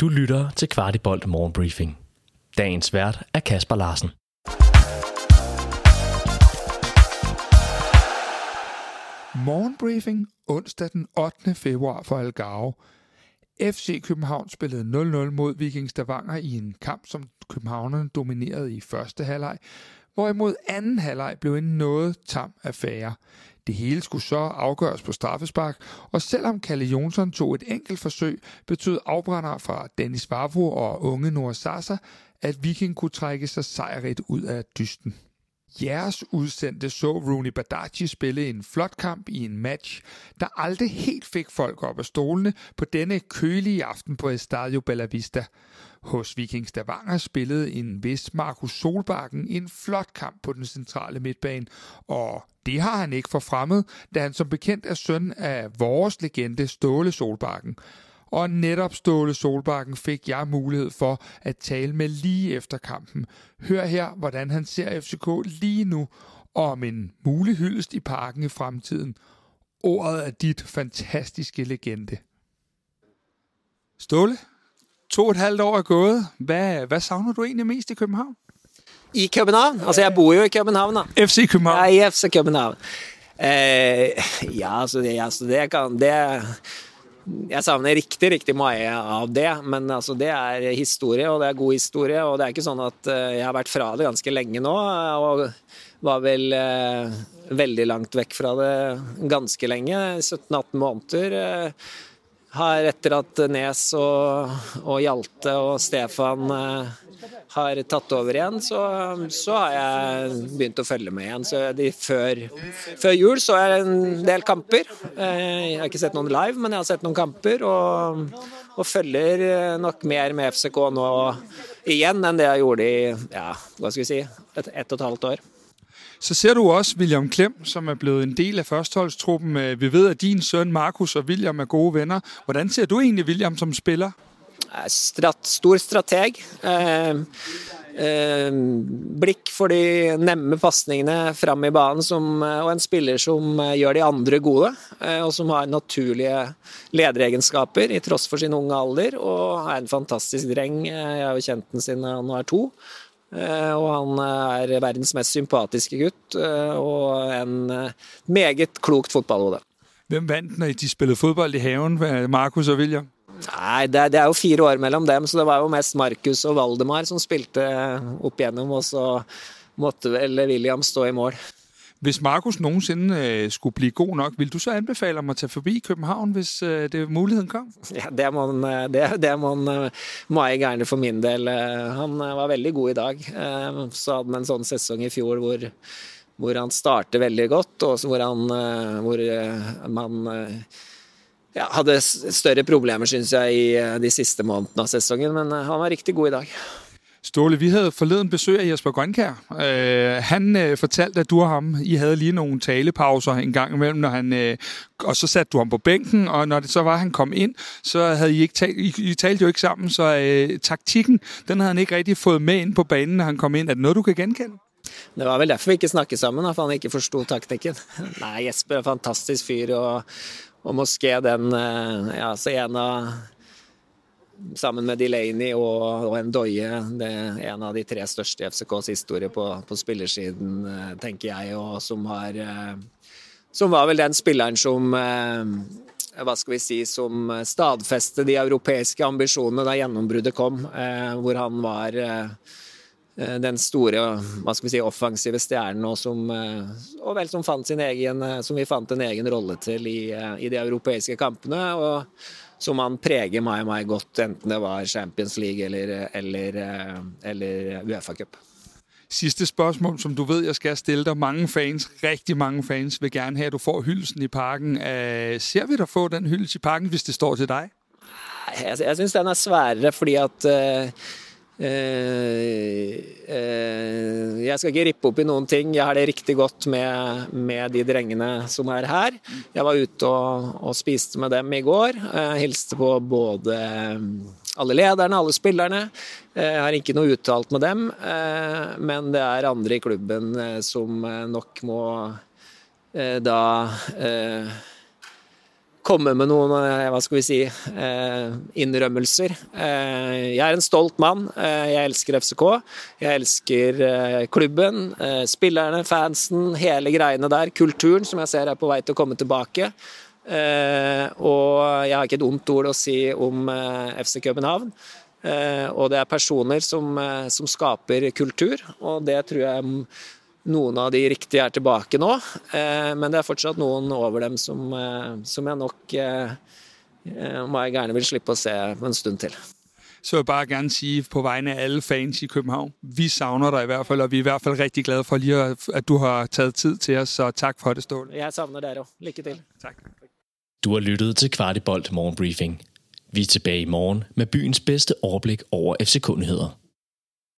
Du lytter til Kvartibolt Morgenbriefing. Dagens vært er Kasper Larsen. Morgenbriefing onsdag den 8. februar for Algarve. FC København spillede 0-0 mod Viking Stavanger i en kamp, som københavnerne dominerede i første halvleg, hvorimod anden halvleg blev en noget tam affære. Det hele skulle så afgøres på straffespark, og selvom Kalle Jonsson tog et enkelt forsøg, betød afbrænder fra Dennis Vavro og unge Noah Sasa, at Viking kunne trække sig sejrigt ud af dysten. Jeres udsendte så Rooney Badaji spille en flot kamp i en match, der aldrig helt fik folk op af stolene på denne kølige aften på Estadio Bellavista. Hos Viking Stavanger spillede en vis Markus Solbakken en flot kamp på den centrale midtbane, og det har han ikke forfremmet, da han som bekendt er søn af vores legende Ståle Solbakken. Og netop Ståle Solbakken fik jeg mulighed for at tale med lige efter kampen. Hør her, hvordan han ser FCK lige nu, og om en mulig hyldest i parken i fremtiden. Ordet er dit fantastiske legende. Ståle, to og et halvt år er gået. Hvad, hvad savner du egentlig mest i København? I København? Altså, jeg bor jo i København, da. FC København? Ja, i FC København. Eh, ja, altså, det, altså, det kan det jeg savner riktig riktig mye av det, men altså, det er historie, og det er god historie. Og det er ikke sånn at uh, jeg har vært fra det ganske lenge nå, og var vel eh, veldig langt vekk fra det ganske lenge. 17-18 måneder. Uh, har etter at Nes og, og Hjalte og Stefan har tatt over igjen, så, så, har jeg begynt å følge med igjen. Så de, før, før, jul så det en del kamper. Jeg har ikke sett noen live, men jeg har sett noen kamper. Og, og følger nok mer med FCK nå igjen enn det jeg gjorde i ja, hva skal vi si, et, og et halvt år. Så ser du også William Klem, som er blevet en del av førsteholdstruppen. Vi vet at din sønn Markus og William er gode venner. Hvordan ser du egentlig William som spiller? Strat, stor strateg. Eh, eh, blikk for de nemme pasningene fram i banen, som, og en spiller som gjør de andre gode. Eh, og som har naturlige lederegenskaper, i tross for sin unge alder. Og er en fantastisk dreng. Jeg har jo kjent den siden han var to. Og han er verdens mest sympatiske gutt, og en meget klokt fotballhode. Hvem vant når de spilte fotball i haven, Markus og William? Nei, det, det, er jo fire år mellom dem, så det var jo mest Markus og Valdemar som spilte opp igjennom, og så måtte vel William stå i mål. Hvis Markus noensinne øh, skulle bli god nok, vil du så anbefale ham å ta forbi København hvis øh, det muligheten kom? Ja, Det må han, øh, det, det må han meget gjerne for min del. Han var veldig god i dag. Så hadde han en sånn sesong i fjor hvor, hvor han starter veldig godt, og hvor, han, hvor man ja, hadde større problemer, syns jeg, i de siste månedene av sesongen. Men han var riktig god i dag. Ståle, vi hadde forleden besøg av Jesper Grønkær. Øh, han øh, fortalte at du og ham I hadde lige noen talepauser en gang imellem, Når han, øh, og så satte du ham på bænken, og når det så var han kom inn, så hadde I ikke talt, I, I talte jo ikke sammen. Så taktikken den hadde han ikke rigtig fått med inn på banen når han kom inn. Er det noe du kan genkende? Det var vel derfor vi ikke snakket sammen, for han ikke forsto taktikken. Nei, Jesper er en fantastisk fyr. og og Moské, den eh, ja, så en av Sammen med Delaney og, og Ndoye, det er en av de tre største i FCKs historie på, på spillersiden, eh, tenker jeg, og som har eh, Som var vel den spilleren som hva skal vi si, som stadfestet de europeiske ambisjonene da gjennombruddet kom, hvor han var Eh, den store hva skal vi si, offensive stjernen, og, som, eh, og vel som, fant sin egen, eh, som vi fant en egen rolle til i, i de europeiske kampene. og som han preger meg, og meg godt, enten det var Champions League eller, eller, eller Uefa-cup. Siste spørsmål, som du vet jeg skal stille deg. Mange fans, riktig mange fans, vil gjerne ha at du får hyllelsen i parken. Ser vi deg få den hyllelsen i parken hvis det står til deg? Jeg, jeg syns den er sværere, fordi at uh, uh, eh, jeg skal ikke rippe opp i noen ting. Jeg har det riktig godt med, med de drengene som er her. Jeg var ute og, og spiste med dem i går. Jeg hilste på både alle lederne, alle spillerne. Jeg har ikke noe uttalt med dem, eh, men det er andre i klubben som nok må da komme med noen eh, hva skal vi si, eh, innrømmelser. Eh, jeg er en stolt mann. Jeg elsker FCK. Jeg elsker klubben, spillerne, fansen, hele greiene der. Kulturen, som jeg ser er på vei til å komme tilbake. Og jeg har ikke et ondt ord å si om FC København. Og det er personer som, som skaper kultur, og det tror jeg noen av de riktige er tilbake nå, eh, men det er fortsatt noen over dem som, eh, som jeg nok eh, må jeg gjerne vil slippe å se en stund til. Så jeg vil bare gerne sige på vegne af alle fans i København, vi savner deg i hvert fall, og vi er i hvert fall rigtig glade for lige, at du har taget tid til os, så tak for det, Ståle. Jeg savner dere også. Lykke til. Tak. Du har lyttet til Kvartibolt Morgenbriefing. Vi er tilbage i morgen med byens bedste overblik over FC-kundigheder.